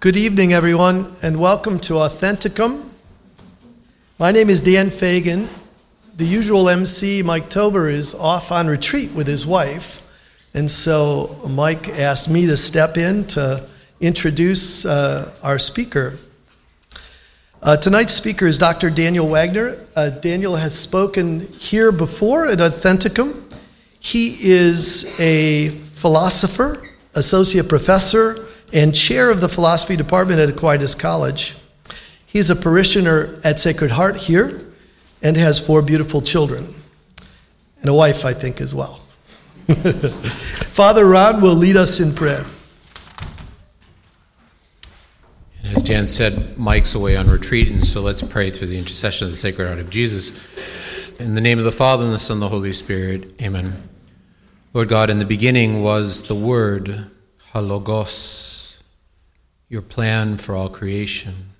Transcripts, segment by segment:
Good evening, everyone, and welcome to Authenticum. My name is Dan Fagan. The usual MC, Mike Tober, is off on retreat with his wife, and so Mike asked me to step in to introduce uh, our speaker. Uh, tonight's speaker is Dr. Daniel Wagner. Uh, Daniel has spoken here before at Authenticum. He is a philosopher, associate professor, and chair of the philosophy department at Aquinas College. He's a parishioner at Sacred Heart here and has four beautiful children and a wife, I think, as well. Father Ron will lead us in prayer. And as Dan said, Mike's away on retreat, and so let's pray through the intercession of the Sacred Heart of Jesus. In the name of the Father, and the Son, and the Holy Spirit, amen. Lord God, in the beginning was the Word, Ho Logos your plan for all creation,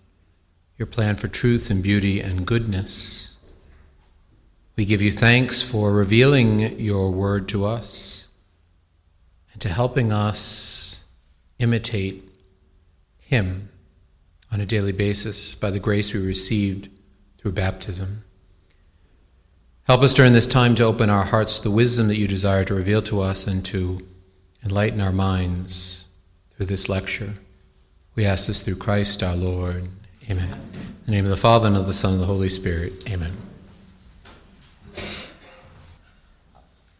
your plan for truth and beauty and goodness. We give you thanks for revealing your word to us and to helping us imitate Him on a daily basis by the grace we received through baptism. Help us during this time to open our hearts to the wisdom that you desire to reveal to us and to enlighten our minds through this lecture. We ask this through Christ our Lord. Amen. In the name of the Father, and of the Son, and of the Holy Spirit. Amen.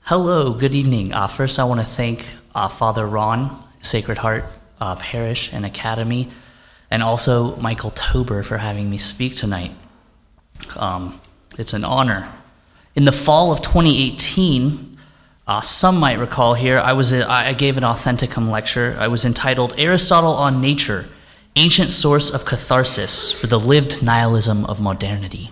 Hello, good evening. Uh, first, I want to thank uh, Father Ron, Sacred Heart uh, Parish and Academy, and also Michael Tober for having me speak tonight. Um, it's an honor. In the fall of 2018, uh, some might recall here, I, was a, I gave an Authenticum lecture. I was entitled Aristotle on Nature Ancient Source of Catharsis for the Lived Nihilism of Modernity.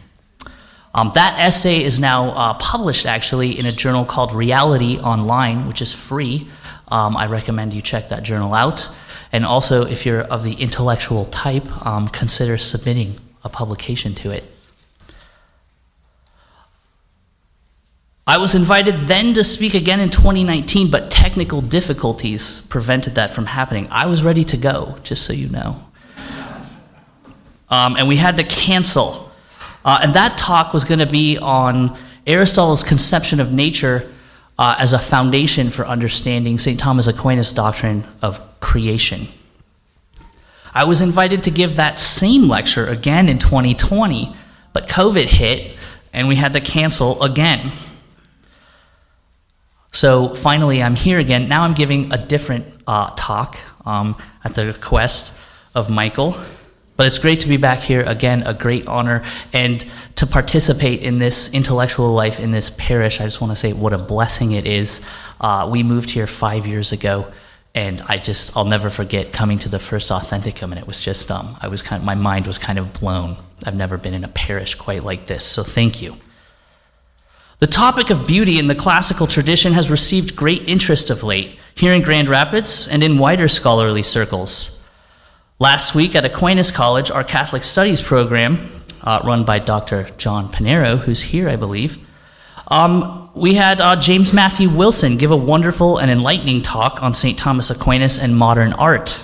Um, that essay is now uh, published actually in a journal called Reality Online, which is free. Um, I recommend you check that journal out. And also, if you're of the intellectual type, um, consider submitting a publication to it. I was invited then to speak again in 2019, but technical difficulties prevented that from happening. I was ready to go, just so you know. Um, and we had to cancel. Uh, and that talk was going to be on Aristotle's conception of nature uh, as a foundation for understanding St. Thomas Aquinas' doctrine of creation. I was invited to give that same lecture again in 2020, but COVID hit and we had to cancel again. So finally, I'm here again. Now I'm giving a different uh, talk um, at the request of Michael. But it's great to be back here again, a great honor. And to participate in this intellectual life in this parish, I just want to say what a blessing it is. Uh, we moved here five years ago, and I just, I'll never forget coming to the first Authenticum, and it was just, um, I was kind of, my mind was kind of blown. I've never been in a parish quite like this, so thank you. The topic of beauty in the classical tradition has received great interest of late, here in Grand Rapids and in wider scholarly circles. Last week at Aquinas College, our Catholic Studies program, uh, run by Dr. John Pinheiro, who's here, I believe, um, we had uh, James Matthew Wilson give a wonderful and enlightening talk on St. Thomas Aquinas and modern art.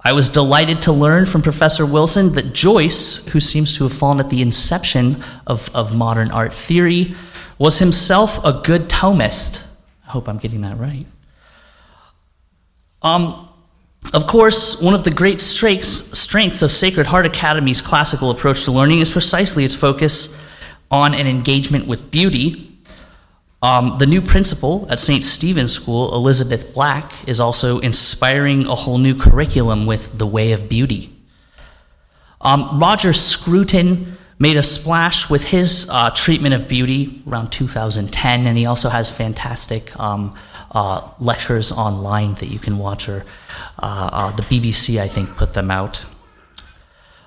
I was delighted to learn from Professor Wilson that Joyce, who seems to have fallen at the inception of, of modern art theory, was himself a good Thomist. I hope I'm getting that right. Um, of course, one of the great strengths, of Sacred Heart Academy's classical approach to learning is precisely its focus on an engagement with beauty. Um, the new principal at St. Stephen's School, Elizabeth Black, is also inspiring a whole new curriculum with The Way of Beauty. Um, Roger Scruton made a splash with his uh, treatment of beauty around 2010, and he also has fantastic um, uh, lectures online that you can watch, or uh, uh the BBC, I think, put them out.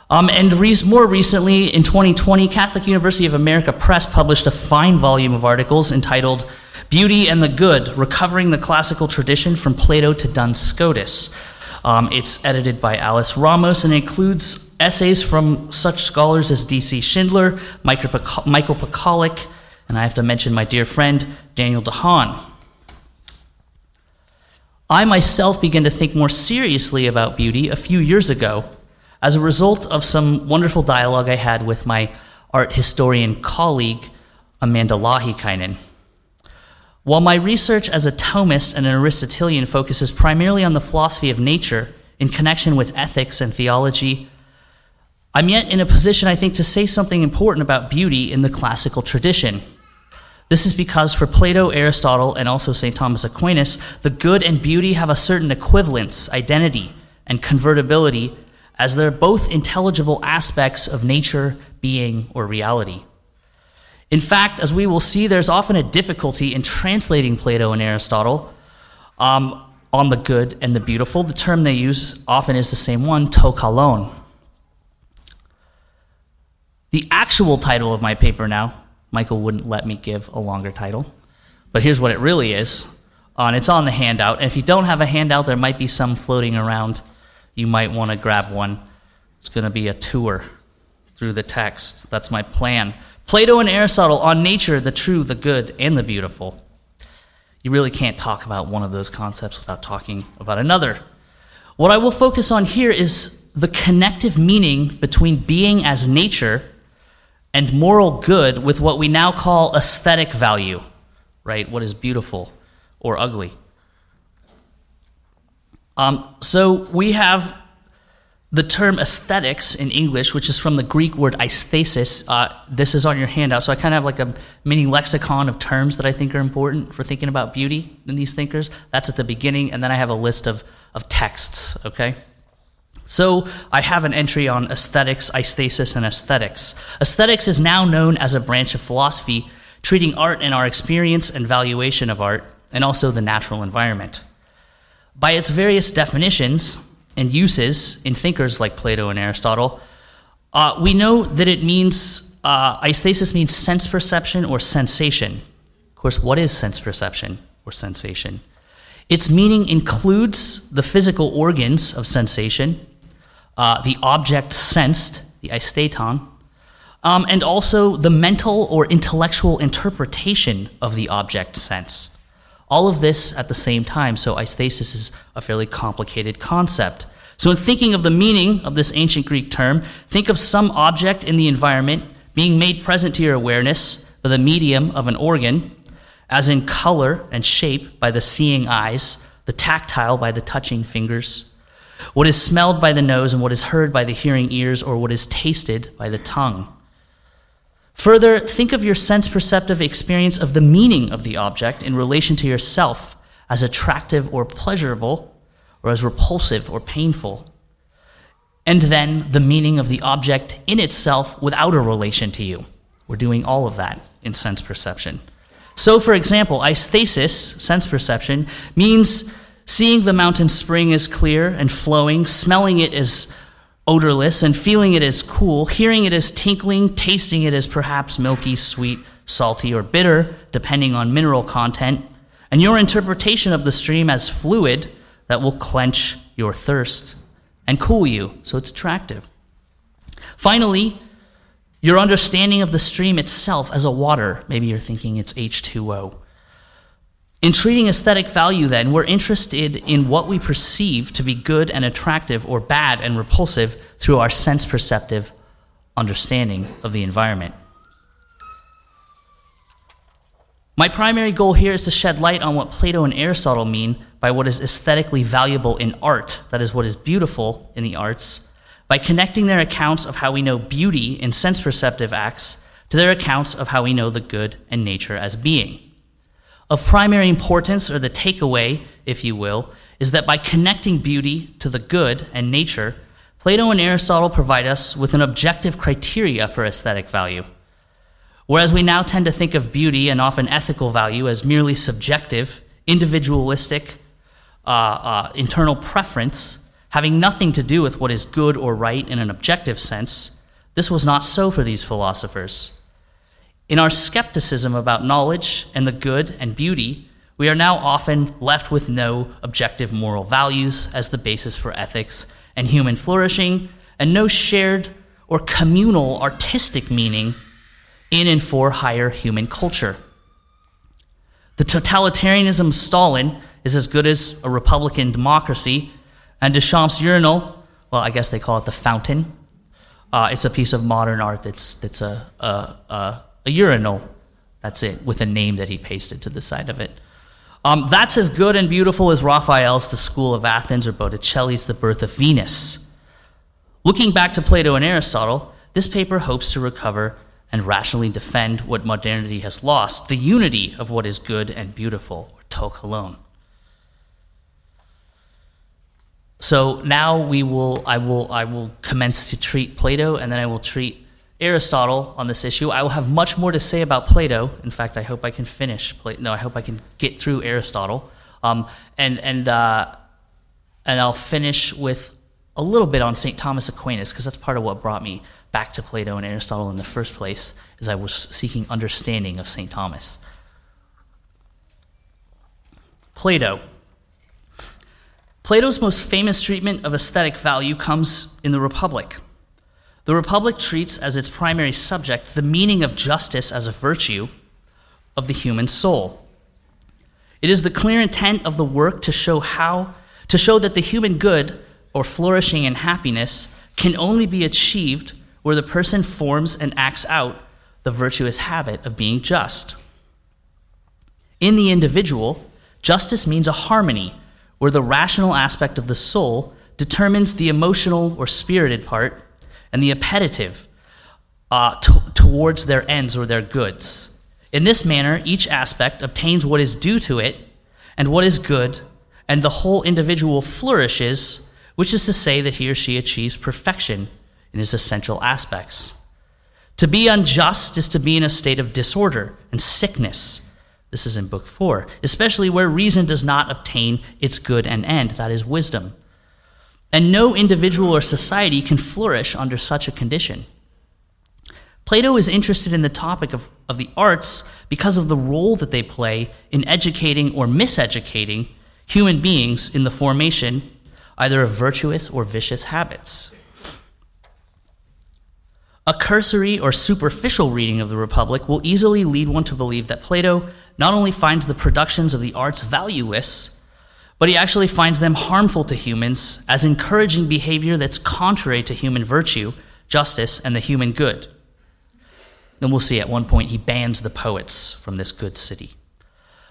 Um, and re- more recently, in 2020, Catholic University of America Press published a fine volume of articles entitled Beauty and the Good Recovering the Classical Tradition from Plato to Duns Scotus. Um, it's edited by Alice Ramos and includes essays from such scholars as D.C. Schindler, Michael Pakaluk, and I have to mention my dear friend Daniel DeHaan. I myself began to think more seriously about beauty a few years ago as a result of some wonderful dialogue I had with my art historian colleague, Amanda Lahikainen. While my research as a Thomist and an Aristotelian focuses primarily on the philosophy of nature in connection with ethics and theology, I'm yet in a position, I think, to say something important about beauty in the classical tradition. This is because for Plato, Aristotle, and also St. Thomas Aquinas, the good and beauty have a certain equivalence, identity, and convertibility, as they're both intelligible aspects of nature, being, or reality. In fact, as we will see, there's often a difficulty in translating Plato and Aristotle um, on the good and the beautiful. The term they use often is the same one, to kalon. The actual title of my paper now Michael wouldn't let me give a longer title. But here's what it really is. Uh, and it's on the handout. And if you don't have a handout, there might be some floating around. You might want to grab one. It's going to be a tour through the text. That's my plan. Plato and Aristotle on nature, the true, the good, and the beautiful. You really can't talk about one of those concepts without talking about another. What I will focus on here is the connective meaning between being as nature and moral good with what we now call aesthetic value, right? What is beautiful or ugly. Um, so we have the term aesthetics in English, which is from the Greek word aesthesis. Uh, this is on your handout. So I kind of have like a mini lexicon of terms that I think are important for thinking about beauty in these thinkers. That's at the beginning, and then I have a list of, of texts, okay? So I have an entry on aesthetics, aesthesis, and aesthetics. Aesthetics is now known as a branch of philosophy treating art and our experience and valuation of art, and also the natural environment. By its various definitions and uses in thinkers like Plato and Aristotle, uh, we know that it means, uh, aesthesis means sense perception or sensation. Of course, what is sense perception or sensation? Its meaning includes the physical organs of sensation, uh, the object sensed, the aistheton, um, and also the mental or intellectual interpretation of the object sense. All of this at the same time, so aesthesis is a fairly complicated concept. So, in thinking of the meaning of this ancient Greek term, think of some object in the environment being made present to your awareness by the medium of an organ, as in color and shape by the seeing eyes, the tactile by the touching fingers, what is smelled by the nose and what is heard by the hearing ears, or what is tasted by the tongue. Further, think of your sense perceptive experience of the meaning of the object in relation to yourself as attractive or pleasurable, or as repulsive or painful. And then the meaning of the object in itself without a relation to you. We're doing all of that in sense perception. So, for example, aesthesis, sense perception, means Seeing the mountain spring as clear and flowing, smelling it as odorless, and feeling it as cool, hearing it as tinkling, tasting it as perhaps milky, sweet, salty, or bitter, depending on mineral content, and your interpretation of the stream as fluid that will quench your thirst and cool you, so it's attractive. Finally, your understanding of the stream itself as a water. Maybe you're thinking it's H2O. In treating aesthetic value, then, we're interested in what we perceive to be good and attractive or bad and repulsive through our sense perceptive understanding of the environment. My primary goal here is to shed light on what Plato and Aristotle mean by what is aesthetically valuable in art, that is, what is beautiful in the arts, by connecting their accounts of how we know beauty in sense perceptive acts to their accounts of how we know the good and nature as being. Of primary importance, or the takeaway, if you will, is that by connecting beauty to the good and nature, Plato and Aristotle provide us with an objective criteria for aesthetic value. Whereas we now tend to think of beauty and often ethical value as merely subjective, individualistic, uh, uh, internal preference, having nothing to do with what is good or right in an objective sense, this was not so for these philosophers. In our skepticism about knowledge and the good and beauty, we are now often left with no objective moral values as the basis for ethics and human flourishing, and no shared or communal artistic meaning in and for higher human culture. The totalitarianism of Stalin is as good as a Republican democracy, and Duchamp's urinal, well, I guess they call it the fountain. Uh, it's a piece of modern art that's, that's a, a, a, a urinal. That's it, with a name that he pasted to the side of it. Um, that's as good and beautiful as Raphael's The School of Athens or Botticelli's The Birth of Venus. Looking back to Plato and Aristotle, this paper hopes to recover and rationally defend what modernity has lost the unity of what is good and beautiful, or to kalon. So now we will, I will, I will commence to treat Plato, and then I will treat Aristotle on this issue. I will have much more to say about Plato. In fact, I hope I can finish. Plato. No, I hope I can get through Aristotle, um, and and uh, and I'll finish with a little bit on St. Thomas Aquinas because that's part of what brought me back to Plato and Aristotle in the first place, as I was seeking understanding of St. Thomas. Plato. Plato's most famous treatment of aesthetic value comes in the Republic. The Republic treats as its primary subject the meaning of justice as a virtue of the human soul. It is the clear intent of the work to show how to show that the human good or flourishing and happiness can only be achieved where the person forms and acts out the virtuous habit of being just. In the individual, justice means a harmony where the rational aspect of the soul determines the emotional or spirited part and the appetitive uh, t- towards their ends or their goods. In this manner, each aspect obtains what is due to it and what is good, and the whole individual flourishes, which is to say that he or she achieves perfection in his essential aspects. To be unjust is to be in a state of disorder and sickness this is in Book 4, especially where reason does not obtain its good and end, that is, wisdom. And no individual or society can flourish under such a condition. Plato is interested in the topic of, of the arts because of the role that they play in educating or miseducating human beings in the formation either of virtuous or vicious habits. A cursory or superficial reading of the Republic will easily lead one to believe that Plato not only finds the productions of the arts valueless, but he actually finds them harmful to humans as encouraging behavior that's contrary to human virtue, justice, and the human good. Then we'll see at one point he bans the poets from this good city.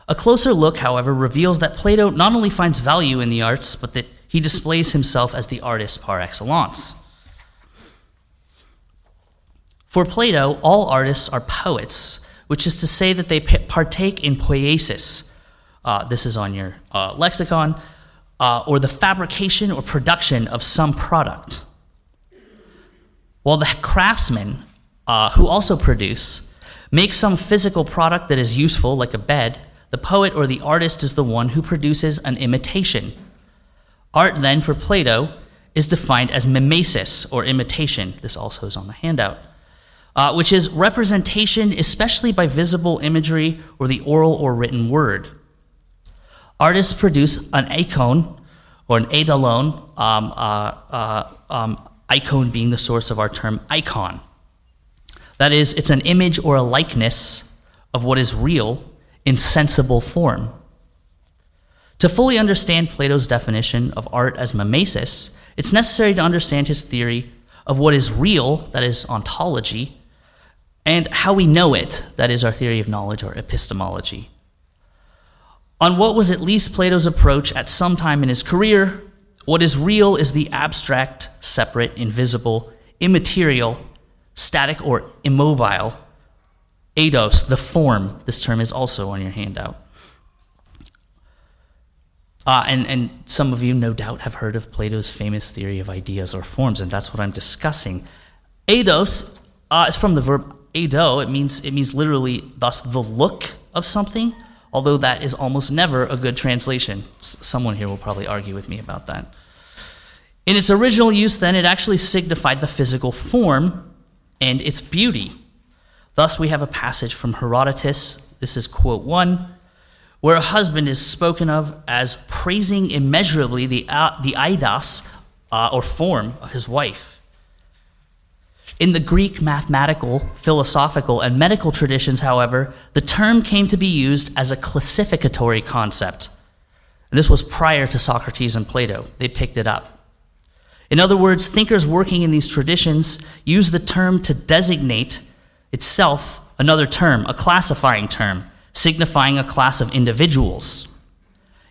A closer look, however, reveals that Plato not only finds value in the arts, but that he displays himself as the artist par excellence. For Plato, all artists are poets, which is to say that they partake in poiesis. Uh, this is on your uh, lexicon, uh, or the fabrication or production of some product. While the craftsmen, uh, who also produce, make some physical product that is useful, like a bed, the poet or the artist is the one who produces an imitation. Art, then, for Plato, is defined as mimesis, or imitation. This also is on the handout uh, which is representation, especially by visible imagery or the oral or written word. Artists produce an icon or an eidolon, um, uh, uh, um, icon being the source of our term icon. That is, it's an image or a likeness of what is real in sensible form. To fully understand Plato's definition of art as mimesis, it's necessary to understand his theory of what is real, that is, ontology, and how we know it, that is our theory of knowledge or epistemology. On what was at least Plato's approach at some time in his career, what is real is the abstract, separate, invisible, immaterial, static, or immobile. Eidos, the form, this term is also on your handout. Uh, and, and some of you, no doubt, have heard of Plato's famous theory of ideas or forms, and that's what I'm discussing. Eidos uh, is from the verb Eido, it means, it means literally, thus, the look of something, although that is almost never a good translation. Someone here will probably argue with me about that. In its original use, then, it actually signified the physical form and its beauty. Thus, we have a passage from Herodotus, this is quote 1, where a husband is spoken of as praising immeasurably the, uh, the eidos, uh, or form, of his wife. In the Greek mathematical, philosophical, and medical traditions, however, the term came to be used as a classificatory concept. And this was prior to Socrates and Plato. They picked it up. In other words, thinkers working in these traditions use the term to designate itself another term, a classifying term, signifying a class of individuals.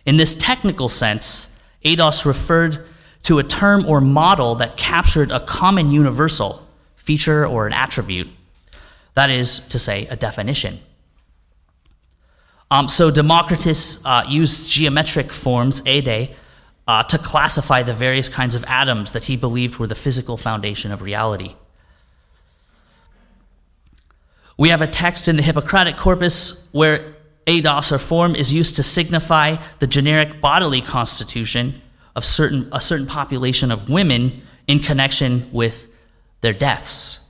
In this technical sense, eidos referred to a term or model that captured a common universal feature or an attribute. That is to say, a definition. Um, so Democritus uh, used geometric forms, eide, uh, to classify the various kinds of atoms that he believed were the physical foundation of reality. We have a text in the Hippocratic corpus where eidos or form is used to signify the generic bodily constitution of certain, a certain population of women in connection with their deaths.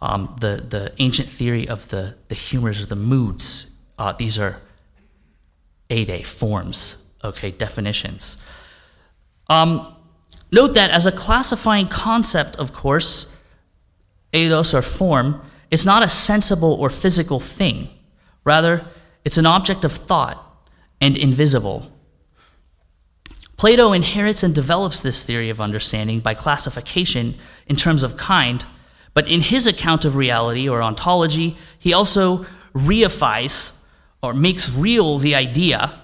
Um, the, the ancient theory of the, the humors or the moods, uh, these are eide forms, okay, definitions. Um, note that as a classifying concept, of course, eidos or form is not a sensible or physical thing. Rather, it's an object of thought and invisible. Plato inherits and develops this theory of understanding by classification in terms of kind, but in his account of reality or ontology, he also reifies or makes real the idea,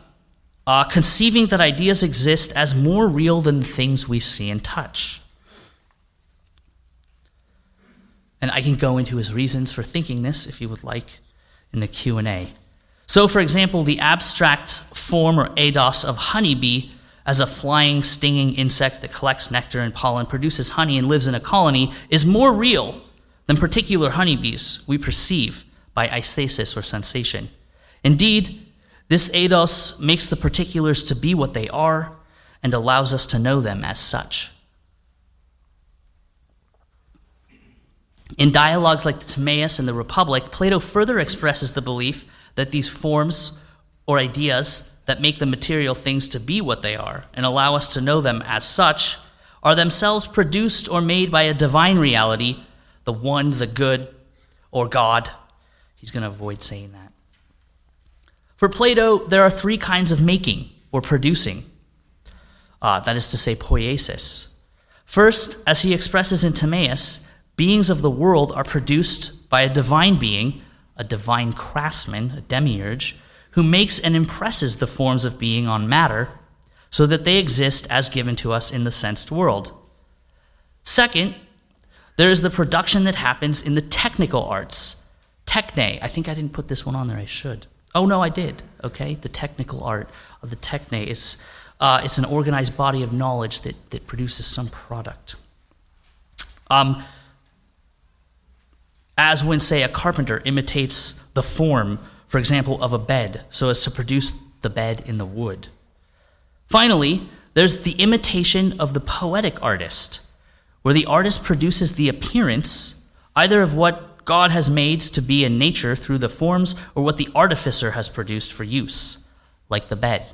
uh, conceiving that ideas exist as more real than the things we see and touch. And I can go into his reasons for thinking this if you would like in the Q&A. So for example, the abstract form or eidos of honeybee as a flying, stinging insect that collects nectar and pollen, produces honey, and lives in a colony is more real than particular honeybees we perceive by aesthesis or sensation. Indeed, this eidos makes the particulars to be what they are and allows us to know them as such. In dialogues like the Timaeus and the Republic, Plato further expresses the belief that these forms or ideas that make the material things to be what they are and allow us to know them as such are themselves produced or made by a divine reality, the one, the good, or God. He's going to avoid saying that. For Plato, there are three kinds of making or producing. Uh, that is to say, poiesis. First, as he expresses in Timaeus, beings of the world are produced by a divine being, a divine craftsman, a demiurge, who makes and impresses the forms of being on matter so that they exist as given to us in the sensed world. Second, there is the production that happens in the technical arts. Techne, I think I didn't put this one on there, I should. Oh, no, I did. Okay, the technical art of the techne is uh, it's an organized body of knowledge that, that produces some product. Um, as when, say, a carpenter imitates the form for example, of a bed, so as to produce the bed in the wood. Finally, there's the imitation of the poetic artist, where the artist produces the appearance either of what God has made to be in nature through the forms or what the artificer has produced for use, like the bed.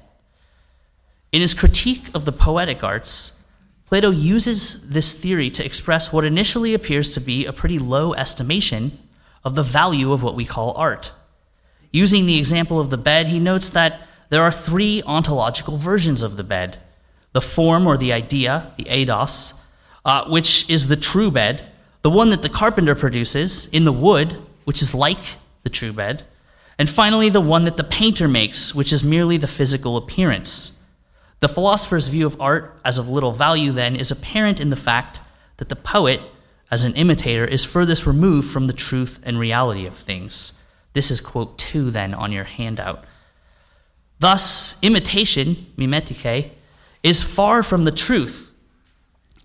In his critique of the poetic arts, Plato uses this theory to express what initially appears to be a pretty low estimation of the value of what we call art. Using the example of the bed, he notes that there are three ontological versions of the bed the form or the idea, the eidos, uh, which is the true bed, the one that the carpenter produces in the wood, which is like the true bed, and finally the one that the painter makes, which is merely the physical appearance. The philosopher's view of art as of little value, then, is apparent in the fact that the poet, as an imitator, is furthest removed from the truth and reality of things. This is quote 2 then on your handout. Thus, imitation, mimetike, is far from the truth.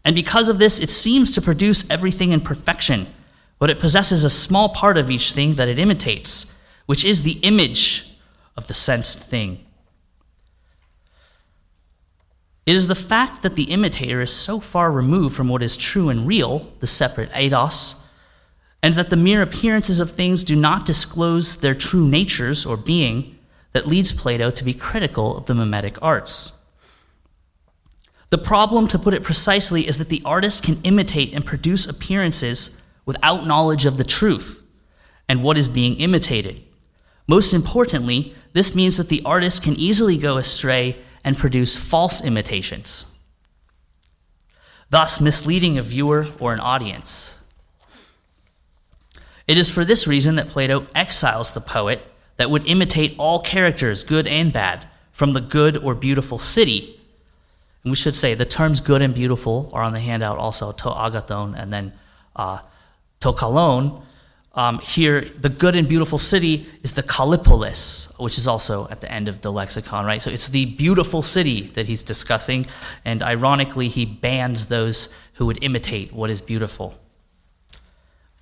And because of this, it seems to produce everything in perfection, but it possesses a small part of each thing that it imitates, which is the image of the sensed thing. It is the fact that the imitator is so far removed from what is true and real, the separate eidos, and that the mere appearances of things do not disclose their true natures or being that leads Plato to be critical of the mimetic arts. The problem, to put it precisely, is that the artist can imitate and produce appearances without knowledge of the truth and what is being imitated. Most importantly, this means that the artist can easily go astray and produce false imitations, thus misleading a viewer or an audience. It is for this reason that Plato exiles the poet that would imitate all characters, good and bad, from the good or beautiful city and we should say the terms good and beautiful are on the handout also, to agathon and then uh, to kalon. Um, here, the good and beautiful city is the Kallipolis, which is also at the end of the lexicon, right? So it's the beautiful city that he's discussing, and ironically, he bans those who would imitate what is beautiful.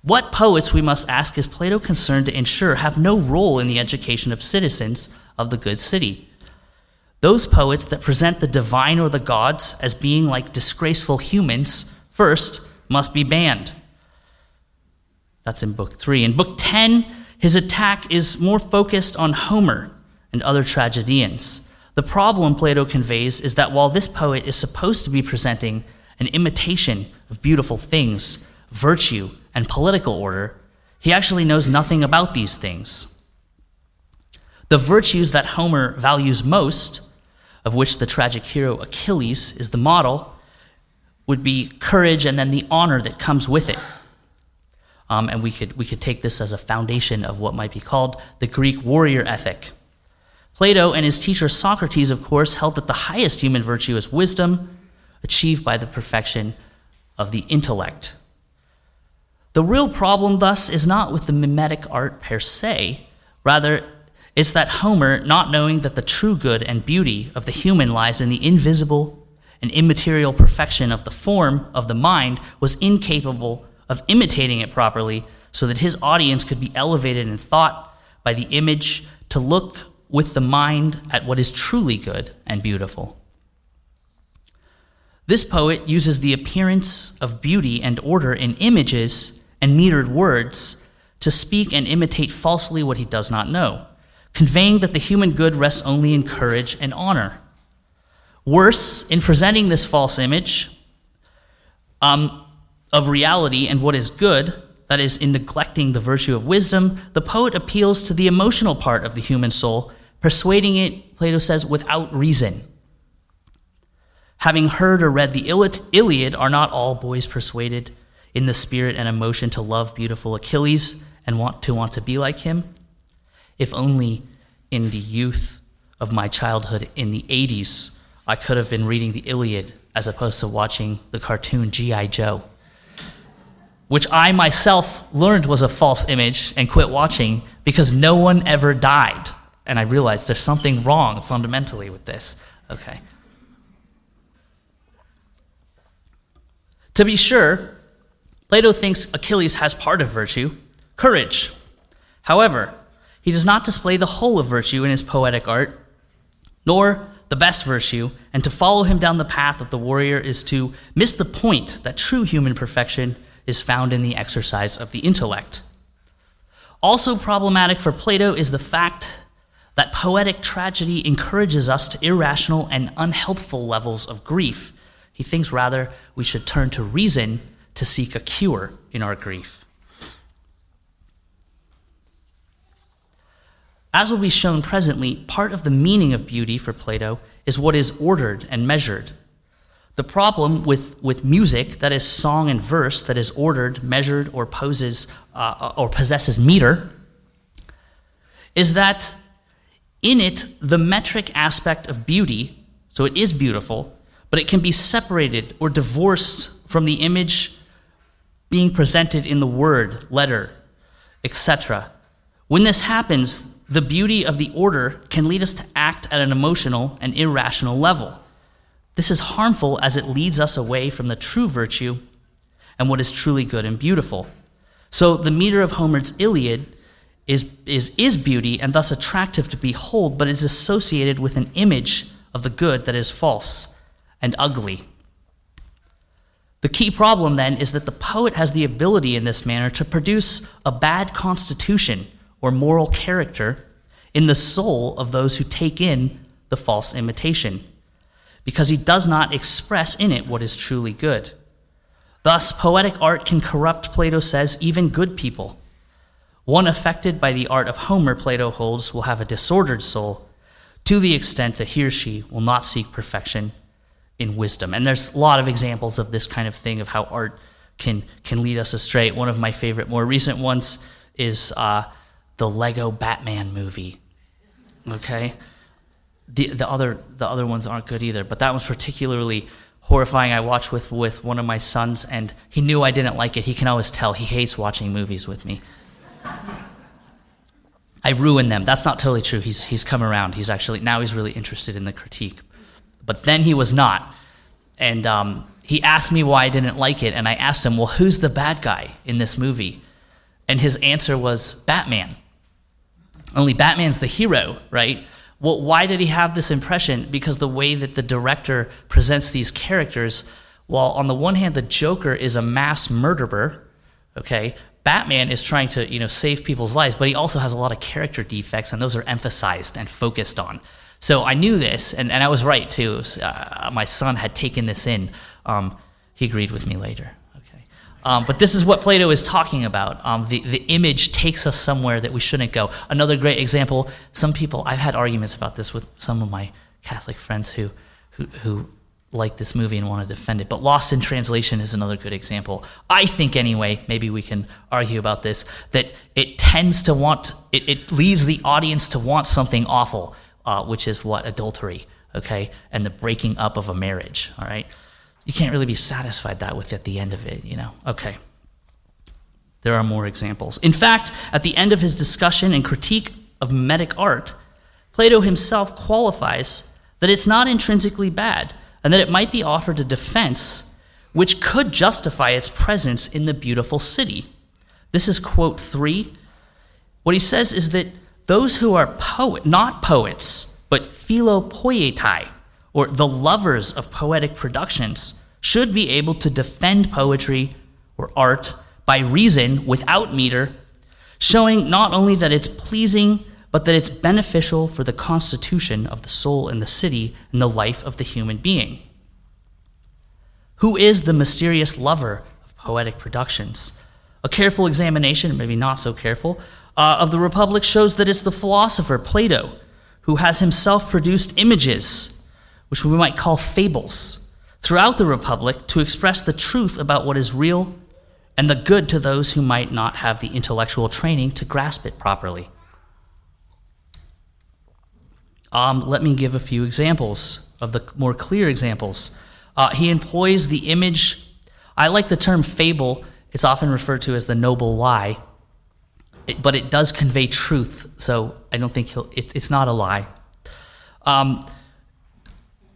What poets, we must ask, is Plato concerned to ensure have no role in the education of citizens of the good city? Those poets that present the divine or the gods as being like disgraceful humans first must be banned. That's in book three. In book 10, his attack is more focused on Homer and other tragedians. The problem Plato conveys is that while this poet is supposed to be presenting an imitation of beautiful things, virtue, and political order, he actually knows nothing about these things. The virtues that Homer values most of which the tragic hero Achilles is the model, would be courage and then the honor that comes with it. Um, and we could, we could take this as a foundation of what might be called the Greek warrior ethic. Plato and his teacher Socrates, of course, held that the highest human virtue is wisdom, achieved by the perfection of the intellect. The real problem, thus, is not with the mimetic art per se, rather, it's that Homer, not knowing that the true good and beauty of the human lies in the invisible and immaterial perfection of the form of the mind, was incapable of imitating it properly so that his audience could be elevated in thought by the image to look with the mind at what is truly good and beautiful. This poet uses the appearance of beauty and order in images and metered words to speak and imitate falsely what he does not know conveying that the human good rests only in courage and honor. Worse, in presenting this false image um, of reality and what is good, that is, in neglecting the virtue of wisdom, the poet appeals to the emotional part of the human soul, persuading it, Plato says, without reason. Having heard or read the Iliad, are not all boys persuaded in the spirit and emotion to love beautiful Achilles and want to want to be like him? If only in the youth of my childhood in the 80s, I could have been reading the Iliad as opposed to watching the cartoon G.I. Joe, which I myself learned was a false image and quit watching because no one ever died. And I realized there's something wrong fundamentally with this. Okay. To be sure, Plato thinks Achilles has part of virtue courage. However, he does not display the whole of virtue in his poetic art, nor the best virtue, and to follow him down the path of the warrior is to miss the point that true human perfection is found in the exercise of the intellect. Also problematic for Plato is the fact that poetic tragedy encourages us to irrational and unhelpful levels of grief. He thinks rather we should turn to reason to seek a cure in our grief. As will be shown presently, part of the meaning of beauty for Plato is what is ordered and measured. The problem with, with music, that is song and verse, that is ordered, measured, or poses uh, or possesses meter, is that in it the metric aspect of beauty, so it is beautiful, but it can be separated or divorced from the image being presented in the word, letter, etc. When this happens, the beauty of the order can lead us to act at an emotional and irrational level. This is harmful as it leads us away from the true virtue and what is truly good and beautiful. So, the meter of Homer's Iliad is, is, is beauty and thus attractive to behold, but is associated with an image of the good that is false and ugly. The key problem then is that the poet has the ability in this manner to produce a bad constitution or moral character in the soul of those who take in the false imitation. because he does not express in it what is truly good. Thus, poetic art can corrupt, Plato says, even good people. One affected by the art of Homer, Plato holds, will have a disordered soul to the extent that he or she will not seek perfection in wisdom. And there's a lot of examples of this kind of thing, of how art can, can lead us astray. One of my favorite, more recent ones is uh, the Lego Batman movie. Okay? The, the, other, the other ones aren't good either, but that one's particularly horrifying. I watched with, with one of my sons, and he knew I didn't like it. He can always tell. He hates watching movies with me. I ruin them. That's not totally true. He's, he's come around. He's actually, now he's really interested in the critique. But then he was not. And um, he asked me why I didn't like it. And I asked him, well, who's the bad guy in this movie? And his answer was Batman. Only Batman's the hero, right? Well, why did he have this impression? Because the way that the director presents these characters, while on the one hand, the Joker is a mass murderer, okay, Batman is trying to, you know, save people's lives, but he also has a lot of character defects, and those are emphasized and focused on. So I knew this, and, and I was right too. Uh, my son had taken this in. Um, he agreed with me later. Okay, um, but this is what Plato is talking about. Um, the the image takes us somewhere that we shouldn't go. Another great example. Some people I've had arguments about this with some of my Catholic friends who who, who like this movie and want to defend it. But Lost in Translation is another good example. I think, anyway, maybe we can argue about this, that it tends to want, it, it leads the audience to want something awful, uh, which is what? Adultery, okay? And the breaking up of a marriage, all right? You can't really be satisfied that with at the end of it, you know? Okay. There are more examples. In fact, at the end of his discussion and critique of mimetic art, Plato himself qualifies that it's not intrinsically bad and that it might be offered a defense which could justify its presence in the beautiful city. This is quote three. What he says is that those who are poet, not poets, but philopoietai, or the lovers of poetic productions, should be able to defend poetry or art by reason without meter, showing not only that it's pleasing but that it's beneficial for the constitution of the soul and the city and the life of the human being. Who is the mysterious lover of poetic productions? A careful examination, maybe not so careful, uh, of the Republic shows that it's the philosopher Plato who has himself produced images, which we might call fables, throughout the Republic to express the truth about what is real and the good to those who might not have the intellectual training to grasp it properly. Um, let me give a few examples of the more clear examples. Uh, he employs the image. I like the term fable. It's often referred to as the noble lie, it, but it does convey truth. So I don't think he'll. It, it's not a lie. Um,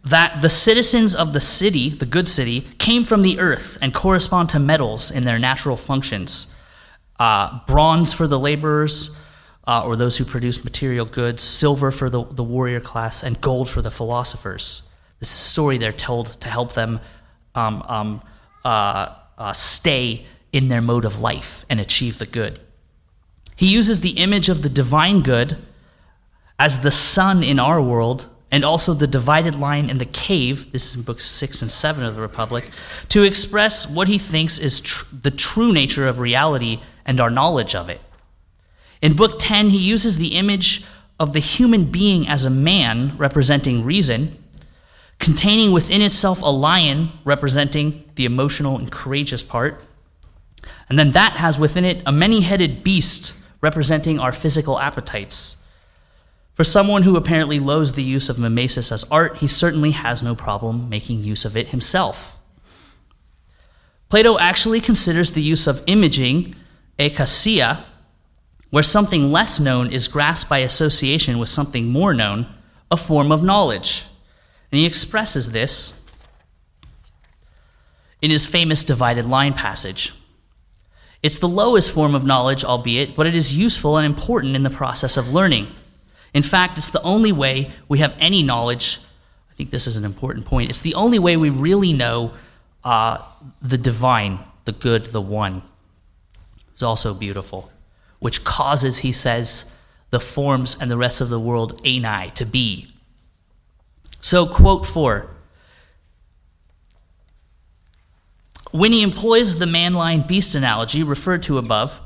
that the citizens of the city, the good city, came from the earth and correspond to metals in their natural functions. Uh, bronze for the laborers, uh, or those who produce material goods, silver for the, the warrior class, and gold for the philosophers. This is a story they're told to help them um, um, uh, uh, stay in their mode of life and achieve the good. He uses the image of the divine good as the sun in our world and also the divided line in the cave, this is in books 6 and 7 of the Republic, to express what he thinks is tr- the true nature of reality and our knowledge of it. In Book 10, he uses the image of the human being as a man representing reason, containing within itself a lion representing the emotional and courageous part. And then that has within it a many headed beast representing our physical appetites. For someone who apparently loathes the use of mimesis as art, he certainly has no problem making use of it himself. Plato actually considers the use of imaging, eikasia, where something less known is grasped by association with something more known, a form of knowledge. And he expresses this in his famous divided line passage. It's the lowest form of knowledge, albeit, but it is useful and important in the process of learning. In fact, it's the only way we have any knowledge. I think this is an important point. It's the only way we really know uh, the divine, the good, the one. It's also beautiful which causes, he says, the forms and the rest of the world ani to be. So, quote four When he employs the man lion beast analogy referred to above,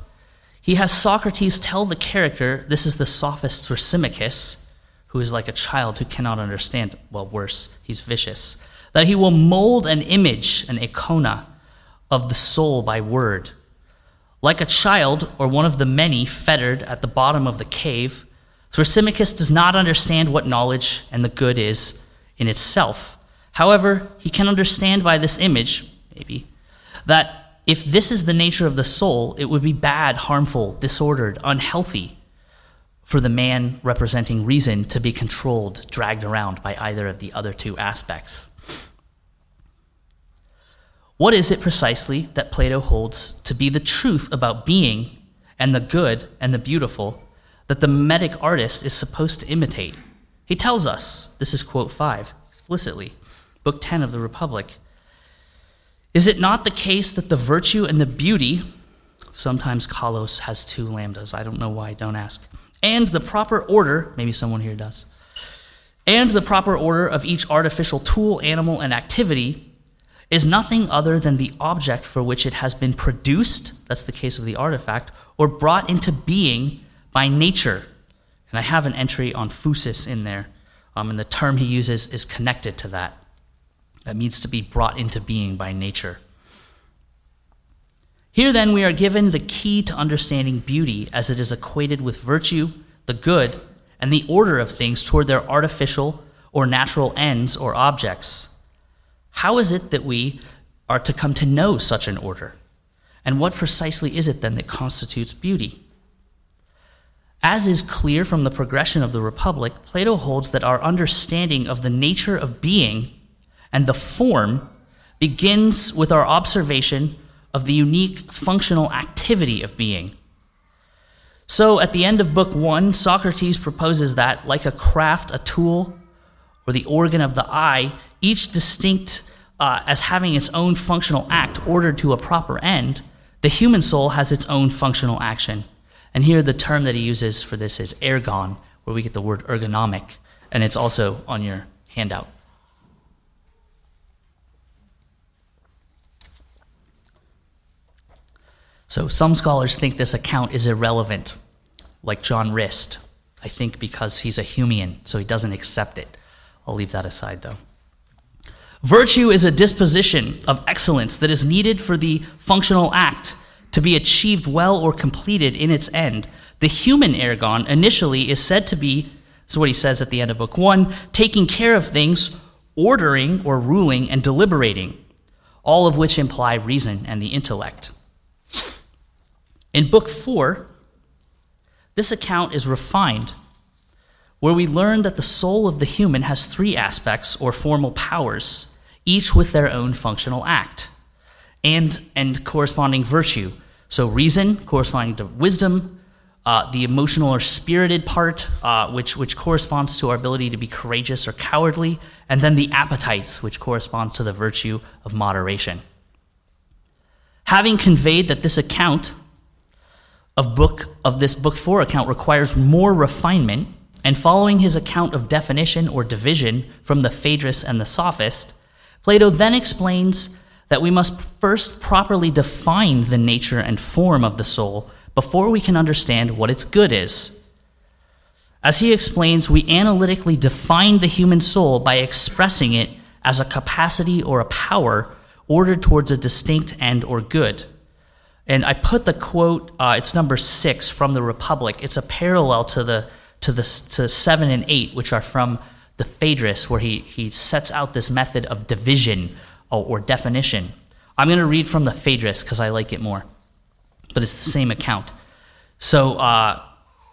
he has Socrates tell the character, this is the sophist Thrasymachus, who is like a child who cannot understand, well, worse, he's vicious, that he will mold an image, an icona, of the soul by word. Like a child or one of the many fettered at the bottom of the cave, Thrasymachus does not understand what knowledge and the good is in itself. However, he can understand by this image, maybe, that if this is the nature of the soul, it would be bad, harmful, disordered, unhealthy for the man representing reason to be controlled, dragged around by either of the other two aspects. What is it precisely that Plato holds to be the truth about being and the good and the beautiful that the mimetic artist is supposed to imitate? He tells us, this is quote 5 explicitly, Book 10 of the Republic. Is it not the case that the virtue and the beauty, sometimes kalos has two lambdas, I don't know why, don't ask, and the proper order, maybe someone here does, and the proper order of each artificial tool, animal, and activity is nothing other than the object for which it has been produced, that's the case of the artifact, or brought into being by nature. And I have an entry on phusis in there, um, and the term he uses is connected to that. That means to be brought into being by nature. Here, then, we are given the key to understanding beauty as it is equated with virtue, the good, and the order of things toward their artificial or natural ends or objects. How is it that we are to come to know such an order? And what precisely is it then that constitutes beauty? As is clear from the progression of the Republic, Plato holds that our understanding of the nature of being and the form begins with our observation of the unique functional activity of being. So, at the end of Book One, Socrates proposes that, like a craft, a tool, or the organ of the eye, each distinct uh, as having its own functional act ordered to a proper end, the human soul has its own functional action. And here, the term that he uses for this is ergon, where we get the word ergonomic, and it's also on your handout. So some scholars think this account is irrelevant, like John Rist. I think because he's a Humean, so he doesn't accept it. I'll leave that aside though. Virtue is a disposition of excellence that is needed for the functional act to be achieved well or completed in its end. The human ergon initially is said to be, is what he says at the end of book one, taking care of things, ordering or ruling and deliberating, all of which imply reason and the intellect. In Book 4, this account is refined, where we learn that the soul of the human has three aspects or formal powers, each with their own functional act and, and corresponding virtue. So, reason corresponding to wisdom, uh, the emotional or spirited part, uh, which, which corresponds to our ability to be courageous or cowardly, and then the appetites, which corresponds to the virtue of moderation. Having conveyed that this account of book of this book 4 account requires more refinement and following his account of definition or division from the Phaedrus and the Sophist, Plato then explains that we must first properly define the nature and form of the soul before we can understand what its good is. As he explains, we analytically define the human soul by expressing it as a capacity or a power ordered towards a distinct end or good. And I put the quote, uh, it's number six from the Republic. It's a parallel to the to the to seven and eight, which are from the Phaedrus, where he he sets out this method of division or, or definition. I'm going to read from the Phaedrus because I like it more, but it's the same account. So uh,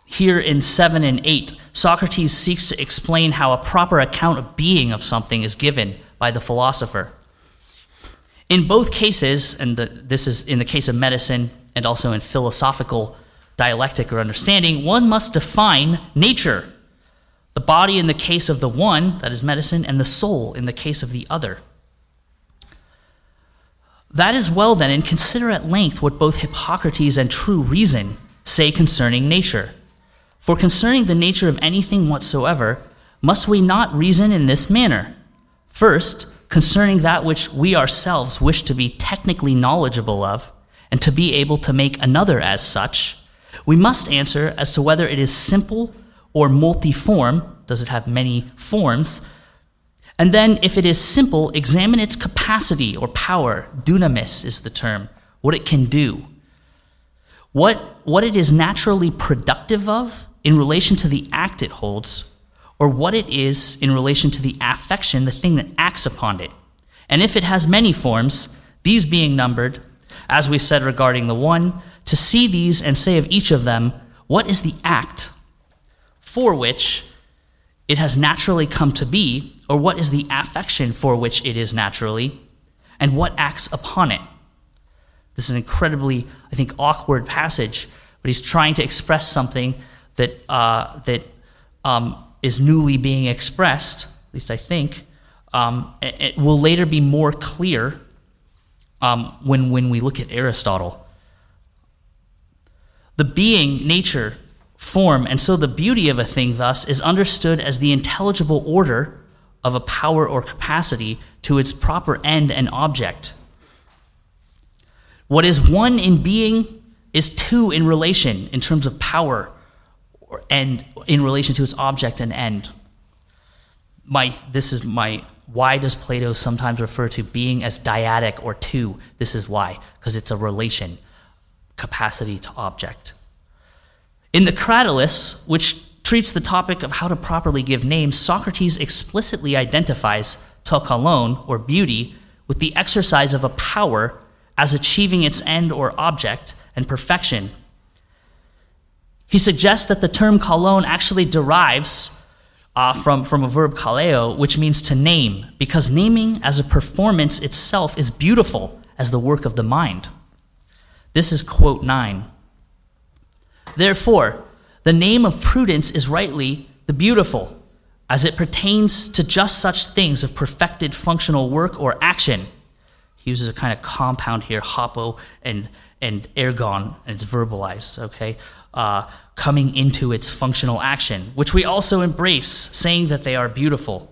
here in seven and eight, Socrates seeks to explain how a proper account of being of something is given by the philosopher. In both cases, and the, this is in the case of medicine and also in philosophical dialectic or understanding, one must define nature. The body in the case of the one, that is medicine, and the soul in the case of the other. That is well then, and consider at length what both Hippocrates and true reason say concerning nature. For concerning the nature of anything whatsoever, must we not reason in this manner? First, concerning that which we ourselves wish to be technically knowledgeable of, and to be able to make another as such, we must answer as to whether it is simple or multiform. Does it have many forms? And then, if it is simple, examine its capacity or power. Dunamis is the term, what it can do. What, what it is naturally productive of in relation to the act it holds, or what it is in relation to the affection, the thing that acts upon it. And if it has many forms, these being numbered, as we said regarding the one, to see these and say of each of them, what is the act for which it has naturally come to be, or what is the affection for which it is naturally, and what acts upon it. This is an incredibly, I think, awkward passage, but he's trying to express something that, uh, that um, is newly being expressed, at least I think, um, it, will later be more clear um, when, when we look at Aristotle. The being, nature, form, and so the beauty of a thing, thus, is understood as the intelligible order of a power or capacity to its proper end and object. What is one in being is two in relation in terms of power and in relation to its object and end. My, this is my, why does Plato sometimes refer to being as dyadic or two? This is why, because it's a relation, capacity to object. In the Cratylus, which treats the topic of how to properly give names, Socrates explicitly identifies to kalon, or beauty, with the exercise of a power as achieving its end or object and perfection he suggests that the term kalon actually derives uh, from, from a verb kaleo, which means to name, because naming as a performance itself is beautiful as the work of the mind. This is quote 9. Therefore, the name of prudence is rightly the beautiful, as it pertains to just such things of perfected functional work or action. He uses a kind of compound here, hopo and, and ergon, and it's verbalized, okay? Uh, coming into its functional action, which we also embrace, saying that they are beautiful.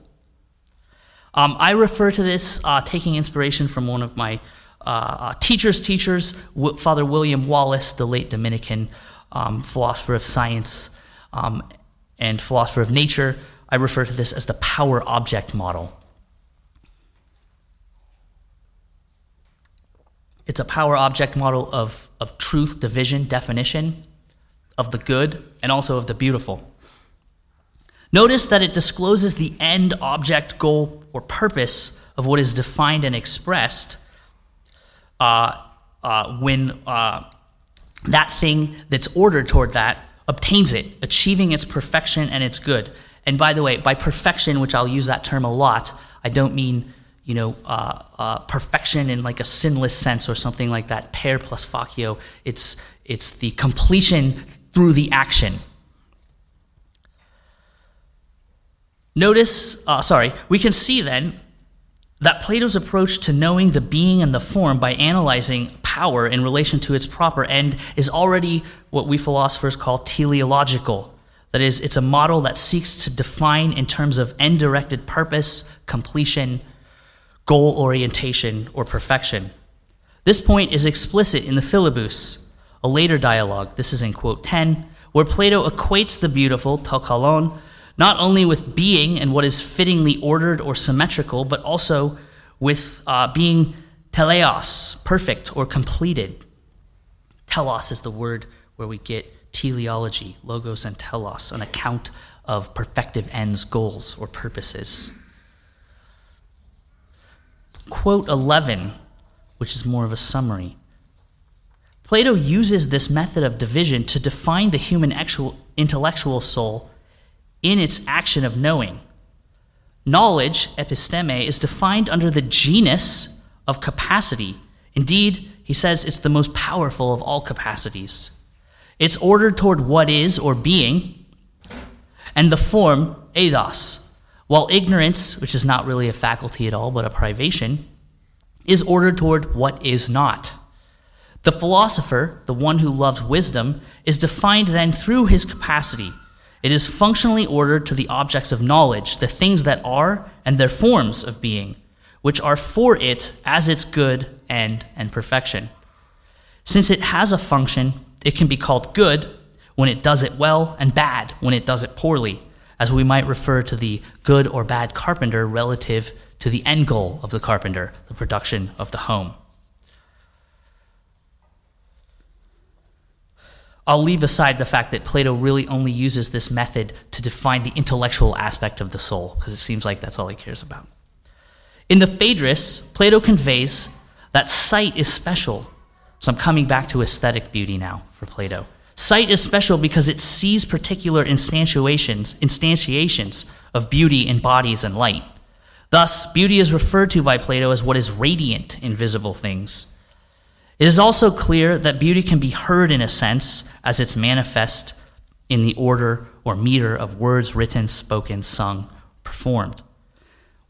Um, I refer to this uh, taking inspiration from one of my uh, uh teachers' teachers, Father William Wallace, the late Dominican um, philosopher of science um, and philosopher of nature. I refer to this as the power object model. It's a power object model of, of truth, division, definition of the good and also of the beautiful. Notice that it discloses the end object, goal, or purpose of what is defined and expressed uh, uh, when uh, that thing that's ordered toward that obtains it, achieving its perfection and its good. And by the way, by perfection, which I'll use that term a lot, I don't mean you know uh, uh, perfection in like a sinless sense or something like that. Per plus facio. It's it's the completion through the action. Notice, uh, sorry, we can see then that Plato's approach to knowing the being and the form by analyzing power in relation to its proper end is already what we philosophers call teleological. That is, it's a model that seeks to define in terms of end directed purpose, completion, goal orientation, or perfection. This point is explicit in the Philebus, a later dialogue, this is in quote 10, where Plato equates the beautiful, to not only with being and what is fittingly ordered or symmetrical, but also with uh, being teleos, perfect or completed. Telos is the word where we get teleology, logos and telos, an account of perfective ends, goals, or purposes. Quote 11, which is more of a summary. Plato uses this method of division to define the human actual, intellectual soul in its action of knowing. Knowledge, episteme, is defined under the genus of capacity. Indeed, he says it's the most powerful of all capacities. It's ordered toward what is or being, and the form, eidos, while ignorance, which is not really a faculty at all but a privation, is ordered toward what is not. The philosopher, the one who loves wisdom, is defined then through his capacity. It is functionally ordered to the objects of knowledge, the things that are, and their forms of being, which are for it as its good end and perfection. Since it has a function, it can be called good when it does it well and bad when it does it poorly, as we might refer to the good or bad carpenter relative to the end goal of the carpenter, the production of the home. I'll leave aside the fact that Plato really only uses this method to define the intellectual aspect of the soul, because it seems like that's all he cares about. In the Phaedrus, Plato conveys that sight is special. So I'm coming back to aesthetic beauty now for Plato. Sight is special because it sees particular instantiations, instantiations of beauty in bodies and light. Thus, beauty is referred to by Plato as what is radiant in visible things. It is also clear that beauty can be heard in a sense as it's manifest in the order or meter of words written, spoken, sung, performed.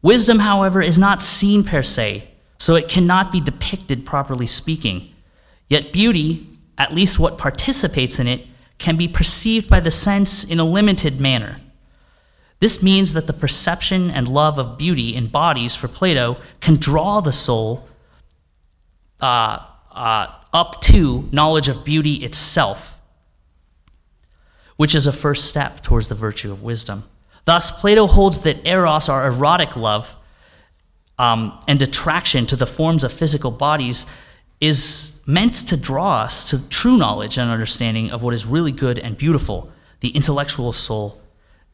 Wisdom, however, is not seen per se, so it cannot be depicted properly speaking. Yet beauty, at least what participates in it, can be perceived by the sense in a limited manner. This means that the perception and love of beauty in bodies for Plato can draw the soul uh, uh, up to knowledge of beauty itself, which is a first step towards the virtue of wisdom. Thus, Plato holds that eros, our erotic love, um, and attraction to the forms of physical bodies is meant to draw us to true knowledge and understanding of what is really good and beautiful, the intellectual soul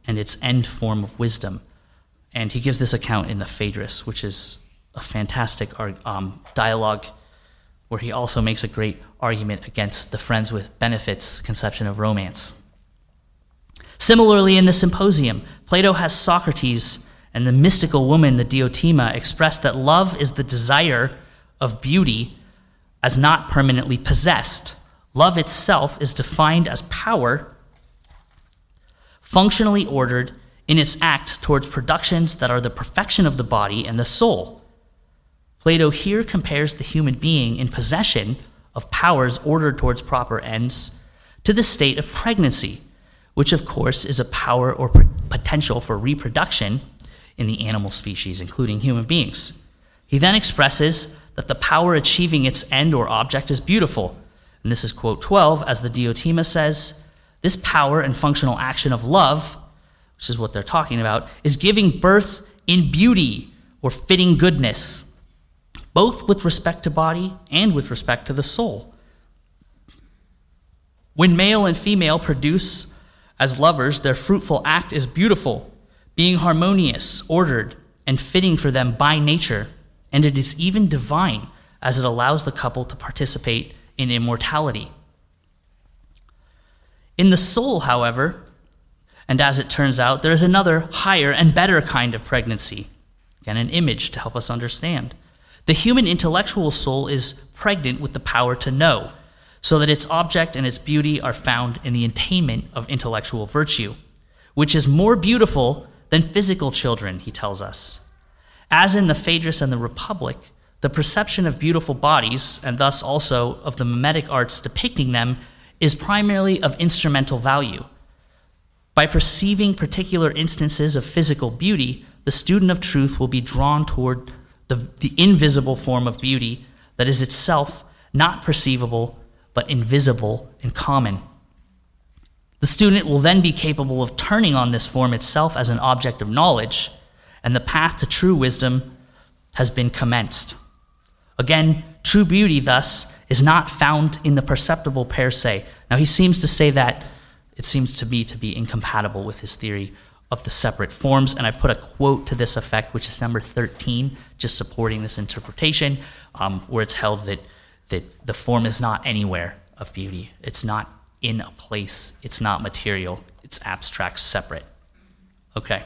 and its end form of wisdom. And he gives this account in the Phaedrus, which is a fantastic um, dialogue where he also makes a great argument against the friends with benefits conception of romance. Similarly, in the Symposium, Plato has Socrates and the mystical woman, the Diotima, express that love is the desire of beauty as not permanently possessed. Love itself is defined as power, functionally ordered in its act towards productions that are the perfection of the body and the soul Plato here compares the human being in possession of powers ordered towards proper ends to the state of pregnancy, which of course is a power or potential for reproduction in the animal species, including human beings. He then expresses that the power achieving its end or object is beautiful. And this is quote 12, as the Diotima says, this power and functional action of love, which is what they're talking about, is giving birth in beauty or fitting goodness both with respect to body and with respect to the soul. When male and female produce as lovers, their fruitful act is beautiful, being harmonious, ordered, and fitting for them by nature, and it is even divine as it allows the couple to participate in immortality. In the soul, however, and as it turns out, there is another higher and better kind of pregnancy. Again, an image to help us understand. The human intellectual soul is pregnant with the power to know, so that its object and its beauty are found in the attainment of intellectual virtue, which is more beautiful than physical children, he tells us. As in the Phaedrus and the Republic, the perception of beautiful bodies, and thus also of the mimetic arts depicting them, is primarily of instrumental value. By perceiving particular instances of physical beauty, the student of truth will be drawn toward the, the invisible form of beauty that is itself not perceivable but invisible and common. The student will then be capable of turning on this form itself as an object of knowledge, and the path to true wisdom has been commenced. Again, true beauty, thus, is not found in the perceptible per se. Now, he seems to say that it seems to me to be incompatible with his theory of the separate forms. And I've put a quote to this effect, which is number 13, just supporting this interpretation, um, where it's held that, that the form is not anywhere of beauty. It's not in a place, it's not material, it's abstract, separate. Okay.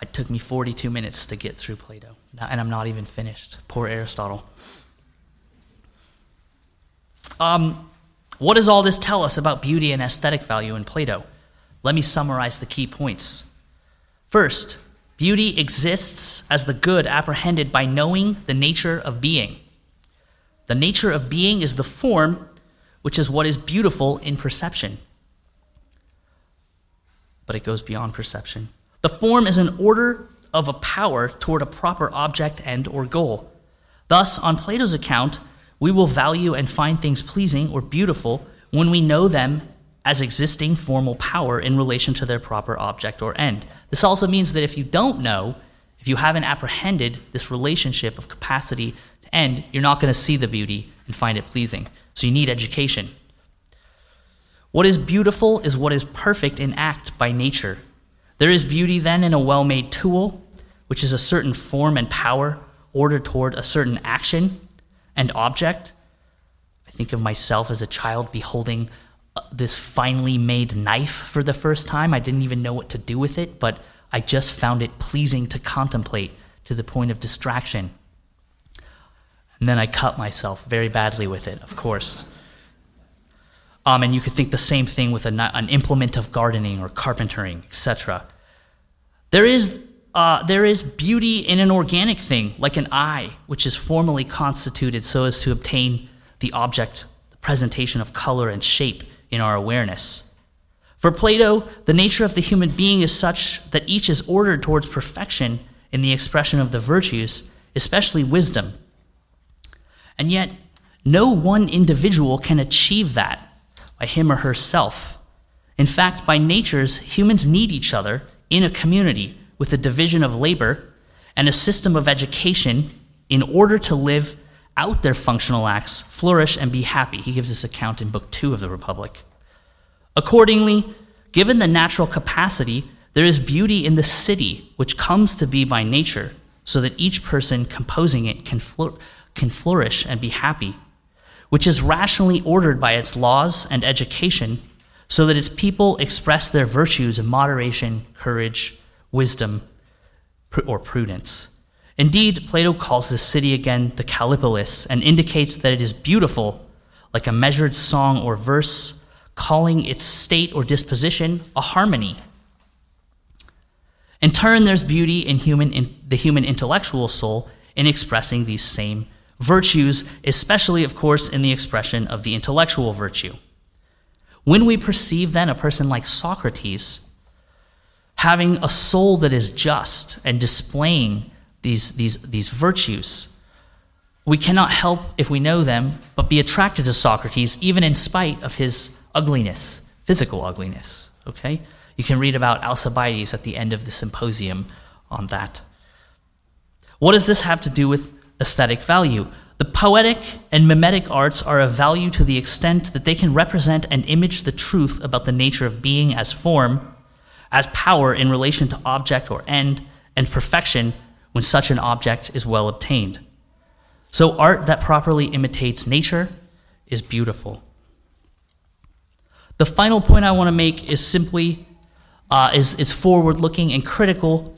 It took me 42 minutes to get through Plato, and I'm not even finished. Poor Aristotle. Um, what does all this tell us about beauty and aesthetic value in Plato? Let me summarize the key points. First, beauty exists as the good apprehended by knowing the nature of being. The nature of being is the form, which is what is beautiful in perception. but it goes beyond perception. The form is an order of a power toward a proper object and or goal. Thus, on Plato's account, we will value and find things pleasing or beautiful when we know them as existing formal power in relation to their proper object or end. This also means that if you don't know, if you haven't apprehended this relationship of capacity to end, you're not going to see the beauty and find it pleasing. So you need education. What is beautiful is what is perfect in act by nature. There is beauty then in a well made tool, which is a certain form and power ordered toward a certain action and object. I think of myself as a child beholding uh, this finely made knife for the first time. I didn't even know what to do with it, but I just found it pleasing to contemplate to the point of distraction. And then I cut myself very badly with it, of course. Um, and you could think the same thing with a, an implement of gardening or carpentering, etc. There is uh, there is beauty in an organic thing, like an eye, which is formally constituted so as to obtain the object, the presentation of color and shape in our awareness. For Plato, the nature of the human being is such that each is ordered towards perfection in the expression of the virtues, especially wisdom. And yet, no one individual can achieve that by him or herself. In fact, by natures, humans need each other in a community with a division of labor and a system of education in order to live out their functional acts, flourish, and be happy. He gives this account in Book 2 of the Republic. Accordingly, given the natural capacity, there is beauty in the city, which comes to be by nature, so that each person composing it can, can flourish and be happy, which is rationally ordered by its laws and education, so that its people express their virtues of moderation, courage, wisdom, or prudence. Indeed, Plato calls this city again the Kallipolis and indicates that it is beautiful, like a measured song or verse, calling its state or disposition a harmony. In turn, there's beauty in, human, in the human intellectual soul in expressing these same virtues, especially, of course, in the expression of the intellectual virtue. When we perceive then a person like Socrates, having a soul that is just and displaying these, these, these virtues. We cannot help, if we know them, but be attracted to Socrates, even in spite of his ugliness, physical ugliness. Okay? You can read about Alcibiades at the end of the symposium on that. What does this have to do with aesthetic value? The poetic and mimetic arts are of value to the extent that they can represent and image the truth about the nature of being as form as power in relation to object or end, and perfection when such an object is well obtained. So, art that properly imitates nature is beautiful. The final point I want to make is simply uh, is, is forward looking and critical,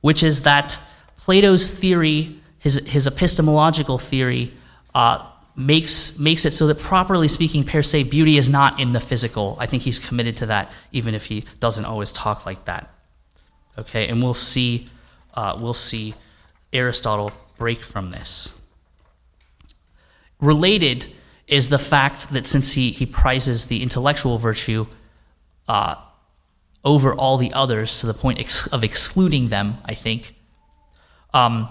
which is that Plato's theory, his, his epistemological theory, uh, makes makes it so that properly speaking per se beauty is not in the physical. I think he's committed to that even if he doesn't always talk like that. Okay and we'll see uh, we'll see aristotle break from this. Related is the fact that since he, he prizes the intellectual virtue uh, over all the others to the point ex- of excluding them i think um,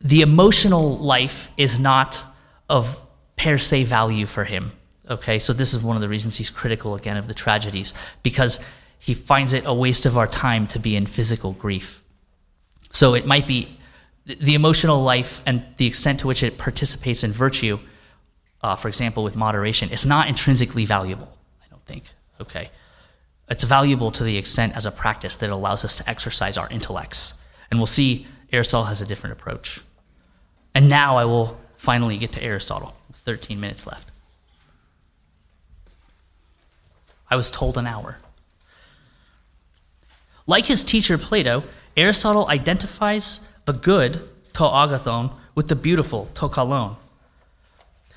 the emotional life is not of per se value for him. Okay, so this is one of the reasons he's critical again of the tragedies, because he finds it a waste of our time to be in physical grief. So it might be the emotional life and the extent to which it participates in virtue, uh, for example, with moderation, is not intrinsically valuable, I don't think. Okay. It's valuable to the extent as a practice that allows us to exercise our intellects. And we'll see Aristotle has a different approach. And now I will finally get to Aristotle. 13 minutes left. I was told an hour. Like his teacher Plato, Aristotle identifies the good, to agathon, with the beautiful, to kalon.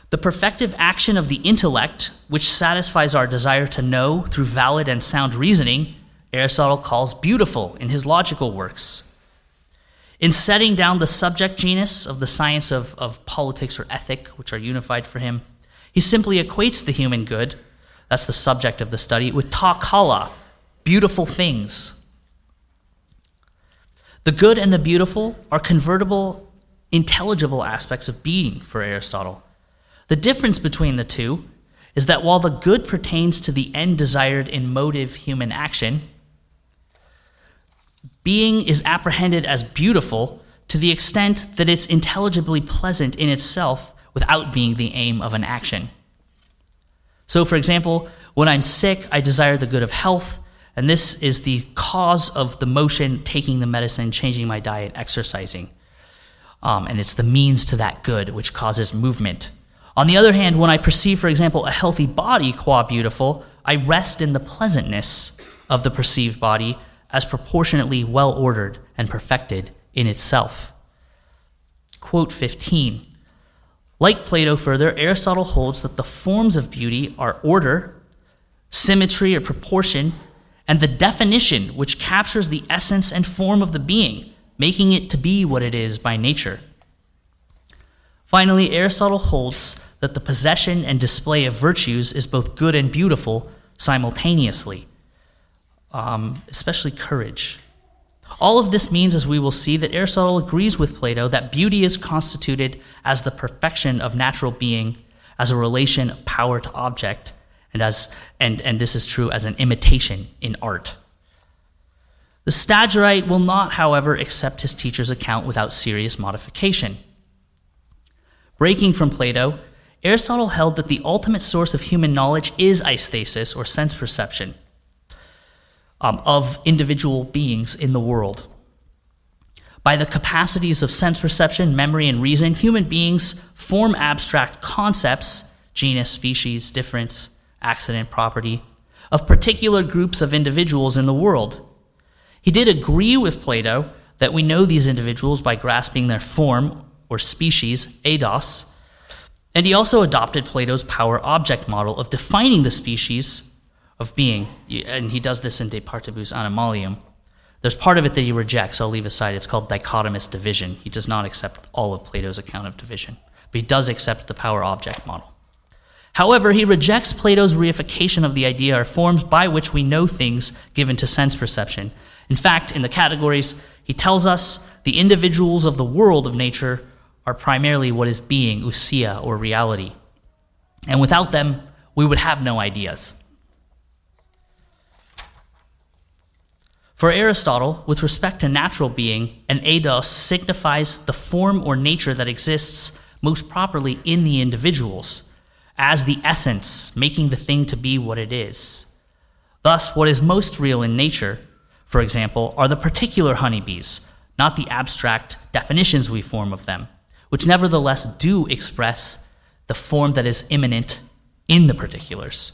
The perfective action of the intellect, which satisfies our desire to know through valid and sound reasoning, Aristotle calls beautiful in his logical works. In setting down the subject genus of the science of, of politics or ethic, which are unified for him, he simply equates the human good, that's the subject of the study, with ta kala, beautiful things. The good and the beautiful are convertible, intelligible aspects of being for Aristotle. The difference between the two is that while the good pertains to the end desired in motive human action, being is apprehended as beautiful to the extent that it's intelligibly pleasant in itself without being the aim of an action. So, for example, when I'm sick, I desire the good of health, and this is the cause of the motion, taking the medicine, changing my diet, exercising. Um, and it's the means to that good which causes movement. On the other hand, when I perceive, for example, a healthy body qua beautiful, I rest in the pleasantness of the perceived body as proportionately well ordered and perfected in itself. Quote 15. Like Plato, further, Aristotle holds that the forms of beauty are order, symmetry or proportion, and the definition which captures the essence and form of the being, making it to be what it is by nature. Finally, Aristotle holds that the possession and display of virtues is both good and beautiful simultaneously, um, especially courage. All of this means, as we will see, that Aristotle agrees with Plato that beauty is constituted as the perfection of natural being, as a relation of power to object, and, as, and, and this is true as an imitation in art. The Stagirite will not, however, accept his teacher's account without serious modification. Breaking from Plato, Aristotle held that the ultimate source of human knowledge is aesthesis, or sense perception, um, of individual beings in the world. By the capacities of sense perception, memory, and reason, human beings form abstract concepts genus, species, difference, accident, property of particular groups of individuals in the world. He did agree with Plato that we know these individuals by grasping their form or species, eidos, and he also adopted Plato's power object model of defining the species of being, and he does this in De Partibus Animalium. There's part of it that he rejects, I'll leave aside. It's called dichotomous division. He does not accept all of Plato's account of division, but he does accept the power object model. However, he rejects Plato's reification of the idea or forms by which we know things given to sense perception. In fact, in the categories, he tells us the individuals of the world of nature are primarily what is being, ousia, or reality. And without them, we would have no ideas. For Aristotle, with respect to natural being, an eidos signifies the form or nature that exists most properly in the individuals, as the essence, making the thing to be what it is. Thus, what is most real in nature, for example, are the particular honeybees, not the abstract definitions we form of them, which nevertheless do express the form that is immanent in the particulars.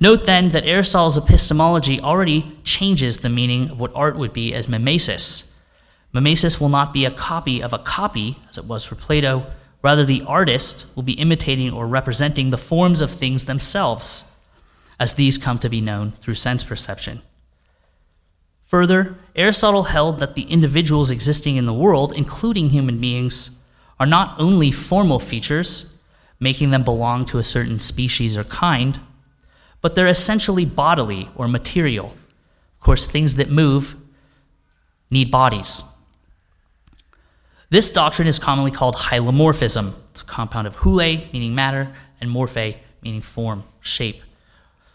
Note then that Aristotle's epistemology already changes the meaning of what art would be as mimesis. Mimesis will not be a copy of a copy, as it was for Plato. Rather, the artist will be imitating or representing the forms of things themselves, as these come to be known through sense perception. Further, Aristotle held that the individuals existing in the world, including human beings, are not only formal features, making them belong to a certain species or kind but they're essentially bodily or material. Of course, things that move need bodies. This doctrine is commonly called hylomorphism. It's a compound of hule, meaning matter, and morphe, meaning form, shape.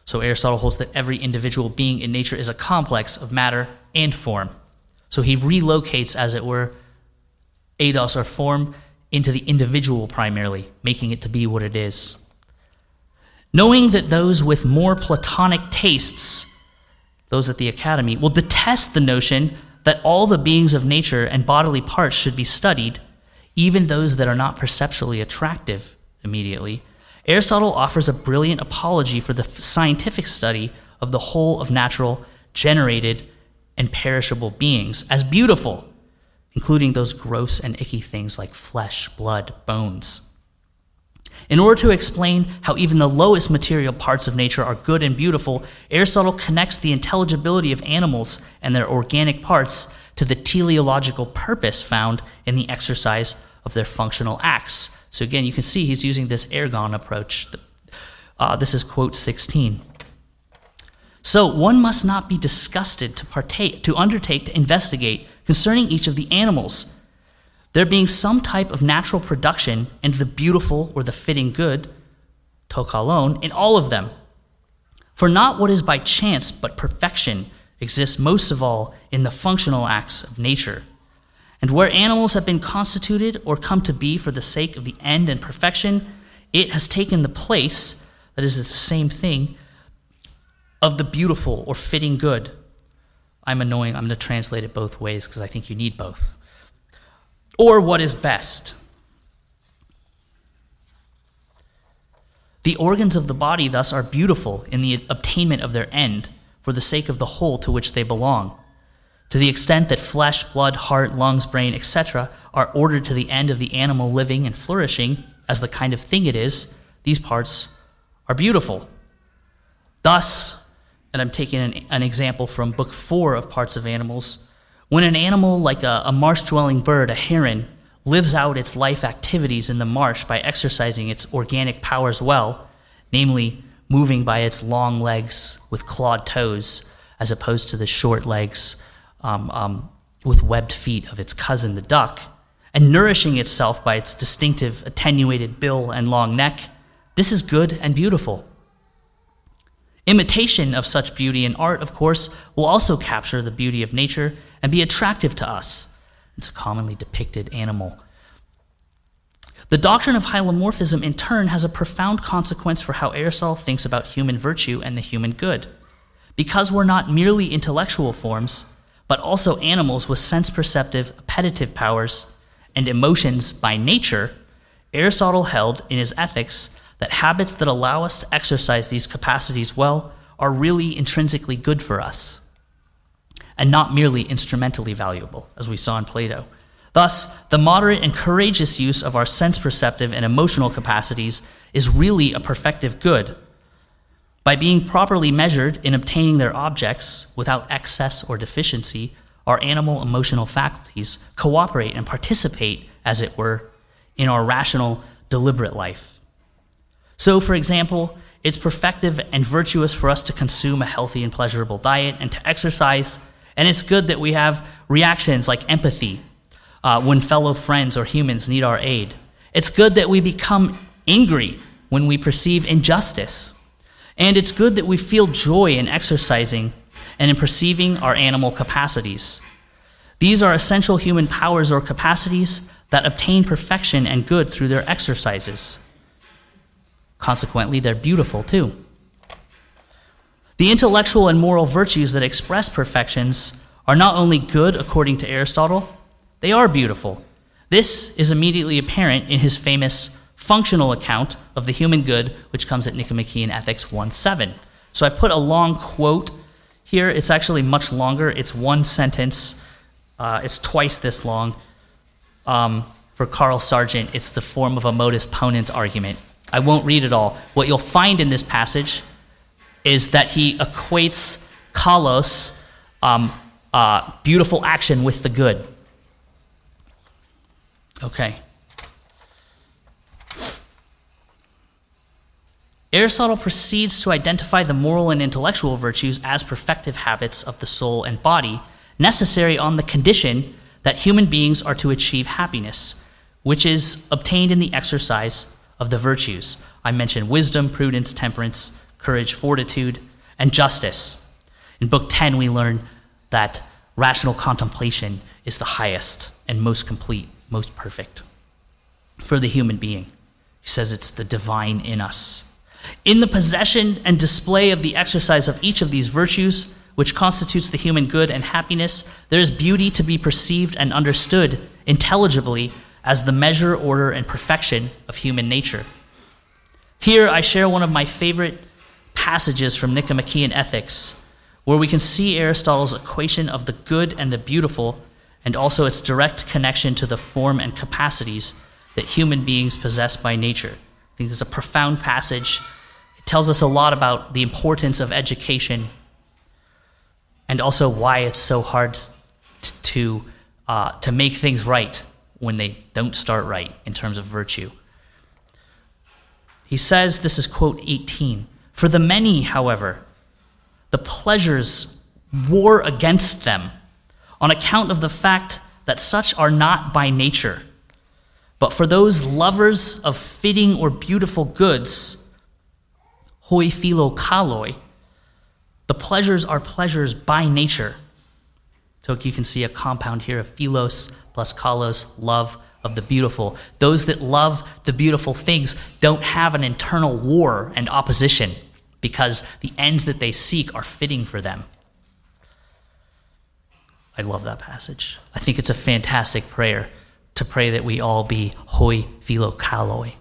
So Aristotle holds that every individual being in nature is a complex of matter and form. So he relocates, as it were, eidos or form into the individual primarily, making it to be what it is knowing that those with more Platonic tastes, those at the academy, will detest the notion that all the beings of nature and bodily parts should be studied, even those that are not perceptually attractive immediately, Aristotle offers a brilliant apology for the scientific study of the whole of natural, generated, and perishable beings as beautiful, including those gross and icky things like flesh, blood, bones. In order to explain how even the lowest material parts of nature are good and beautiful, Aristotle connects the intelligibility of animals and their organic parts to the teleological purpose found in the exercise of their functional acts. So again, you can see he's using this ergon approach. Uh, this is quote 16. So one must not be disgusted to partake, to undertake to investigate concerning each of the animals, there being some type of natural production and the beautiful or the fitting good, to kalon, in all of them. For not what is by chance, but perfection exists most of all in the functional acts of nature. And where animals have been constituted or come to be for the sake of the end and perfection, it has taken the place, that is the same thing, of the beautiful or fitting good. I'm annoying. I'm going to translate it both ways because I think you need both. Or what is best. The organs of the body, thus, are beautiful in the obtainment of their end for the sake of the whole to which they belong. To the extent that flesh, blood, heart, lungs, brain, etc., are ordered to the end of the animal living and flourishing as the kind of thing it is, these parts are beautiful. Thus, and I'm taking an, an, example from book four of Parts of Animals. When an animal like a, a marsh dwelling bird, a heron, lives out its life activities in the marsh by exercising its organic powers well, namely moving by its long legs with clawed toes, as opposed to the short legs um, um, with webbed feet of its cousin, the duck, and nourishing itself by its distinctive attenuated bill and long neck, this is good and beautiful. Imitation of such beauty in art, of course, will also capture the beauty of nature and be attractive to us. It's a commonly depicted animal. The doctrine of hylomorphism, in turn, has a profound consequence for how Aristotle thinks about human virtue and the human good. Because we're not merely intellectual forms, but also animals with sense perceptive, appetitive powers and emotions by nature, Aristotle held in his Ethics that habits that allow us to exercise these capacities well are really intrinsically good for us and not merely instrumentally valuable, as we saw in Plato. Thus, the moderate and courageous use of our sense perceptive and emotional capacities is really a perfective good. By being properly measured in obtaining their objects without excess or deficiency, our animal emotional faculties cooperate and participate, as it were, in our rational, deliberate life. So, for example, it's perfective and virtuous for us to consume a healthy and pleasurable diet and to exercise. And it's good that we have reactions like empathy uh, when fellow friends or humans need our aid. It's good that we become angry when we perceive injustice. And it's good that we feel joy in exercising and in perceiving our animal capacities. These are essential human powers or capacities that obtain perfection and good through their exercises. Consequently, they're beautiful too. The intellectual and moral virtues that express perfections are not only good according to Aristotle, they are beautiful. This is immediately apparent in his famous functional account of the human good, which comes at Nicomachean Ethics 1 7. So I've put a long quote here. It's actually much longer, it's one sentence, uh, it's twice this long. Um, for Carl Sargent, it's the form of a modus ponens argument. I won't read it all. What you'll find in this passage is that he equates kalos, um, uh, beautiful action, with the good. Okay. Aristotle proceeds to identify the moral and intellectual virtues as perfective habits of the soul and body, necessary on the condition that human beings are to achieve happiness, which is obtained in the exercise of the virtues. I mentioned wisdom, prudence, temperance, courage, fortitude, and justice. In Book 10, we learn that rational contemplation is the highest and most complete, most perfect for the human being. He says it's the divine in us. In the possession and display of the exercise of each of these virtues, which constitutes the human good and happiness, there is beauty to be perceived and understood intelligibly as the measure, order, and perfection of human nature. Here, I share one of my favorite passages from Nicomachean Ethics, where we can see Aristotle's equation of the good and the beautiful, and also its direct connection to the form and capacities that human beings possess by nature. I think this is a profound passage. It tells us a lot about the importance of education and also why it's so hard to, to, uh, to make things right when they don't start right in terms of virtue. He says, this is quote 18 For the many, however, the pleasures war against them on account of the fact that such are not by nature. But for those lovers of fitting or beautiful goods, hoi philo kaloi, the pleasures are pleasures by nature. So you can see a compound here of philos plus kalos, love of the beautiful. Those that love the beautiful things don't have an internal war and opposition because the ends that they seek are fitting for them. I love that passage. I think it's a fantastic prayer to pray that we all be hoi philo kaloi.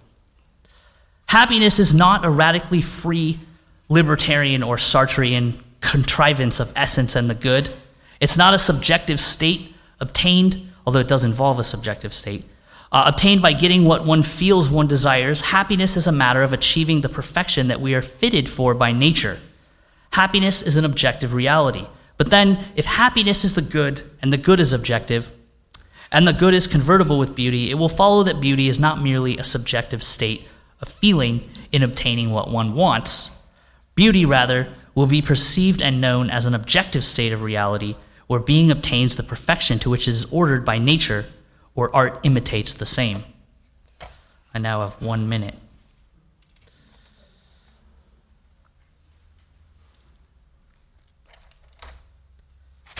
Happiness is not a radically free libertarian or Sartrean contrivance of essence and the good. It's not a subjective state obtained, although it does involve a subjective state, uh, obtained by getting what one feels one desires. Happiness is a matter of achieving the perfection that we are fitted for by nature. Happiness is an objective reality. But then, if happiness is the good and the good is objective, and the good is convertible with beauty, it will follow that beauty is not merely a subjective state of feeling in obtaining what one wants. Beauty, rather, will be perceived and known as an objective state of reality where being obtains the perfection to which it is ordered by nature, or art imitates the same. I now have one minute.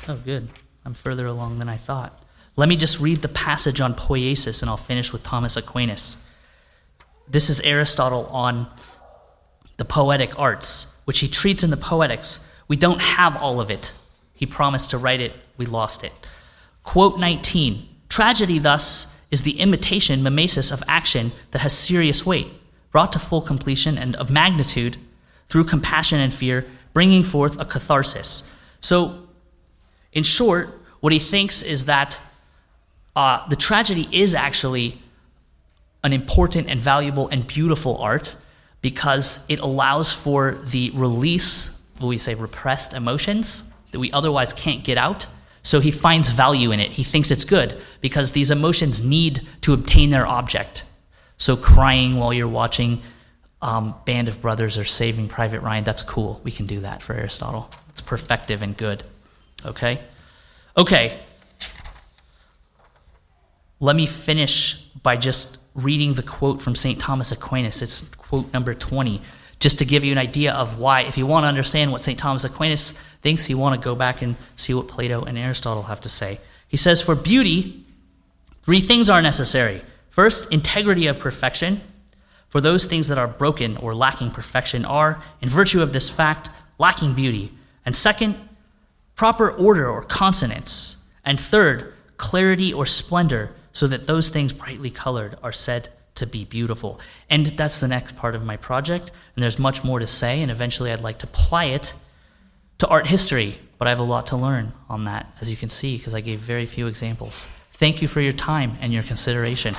Oh, good. I'm further along than I thought. Let me just read the passage on poiesis and I'll finish with Thomas Aquinas. This is Aristotle on the poetic arts, which he treats in the Poetics. We don't have all of it. He promised to write it, we lost it. Quote 19 Tragedy, thus, is the imitation, mimesis of action that has serious weight, brought to full completion and of magnitude through compassion and fear, bringing forth a catharsis. So, in short, what he thinks is that uh, the tragedy is actually an important and valuable and beautiful art because it allows for the release, what we say, repressed emotions that we otherwise can't get out. So he finds value in it. He thinks it's good because these emotions need to obtain their object. So crying while you're watching um, Band of Brothers or Saving Private Ryan, that's cool. We can do that for Aristotle. It's perfective and good. Okay? Okay. Let me finish by just reading the quote from St. Thomas Aquinas. It's quote number 20, just to give you an idea of why, if you want to understand what St. Thomas Aquinas thinks, he want to go back and see what Plato and Aristotle have to say. He says, For beauty, three things are necessary. First, integrity of perfection. For those things that are broken or lacking perfection are, in virtue of this fact, lacking beauty. And second, proper order or consonance. And third, clarity or splendor, so that those things brightly colored are said to be beautiful. And that's the next part of my project, and there's much more to say, and eventually I'd like to ply it to art history, but I have a lot to learn on that, as you can see, because I gave very few examples. Thank you for your time and your consideration.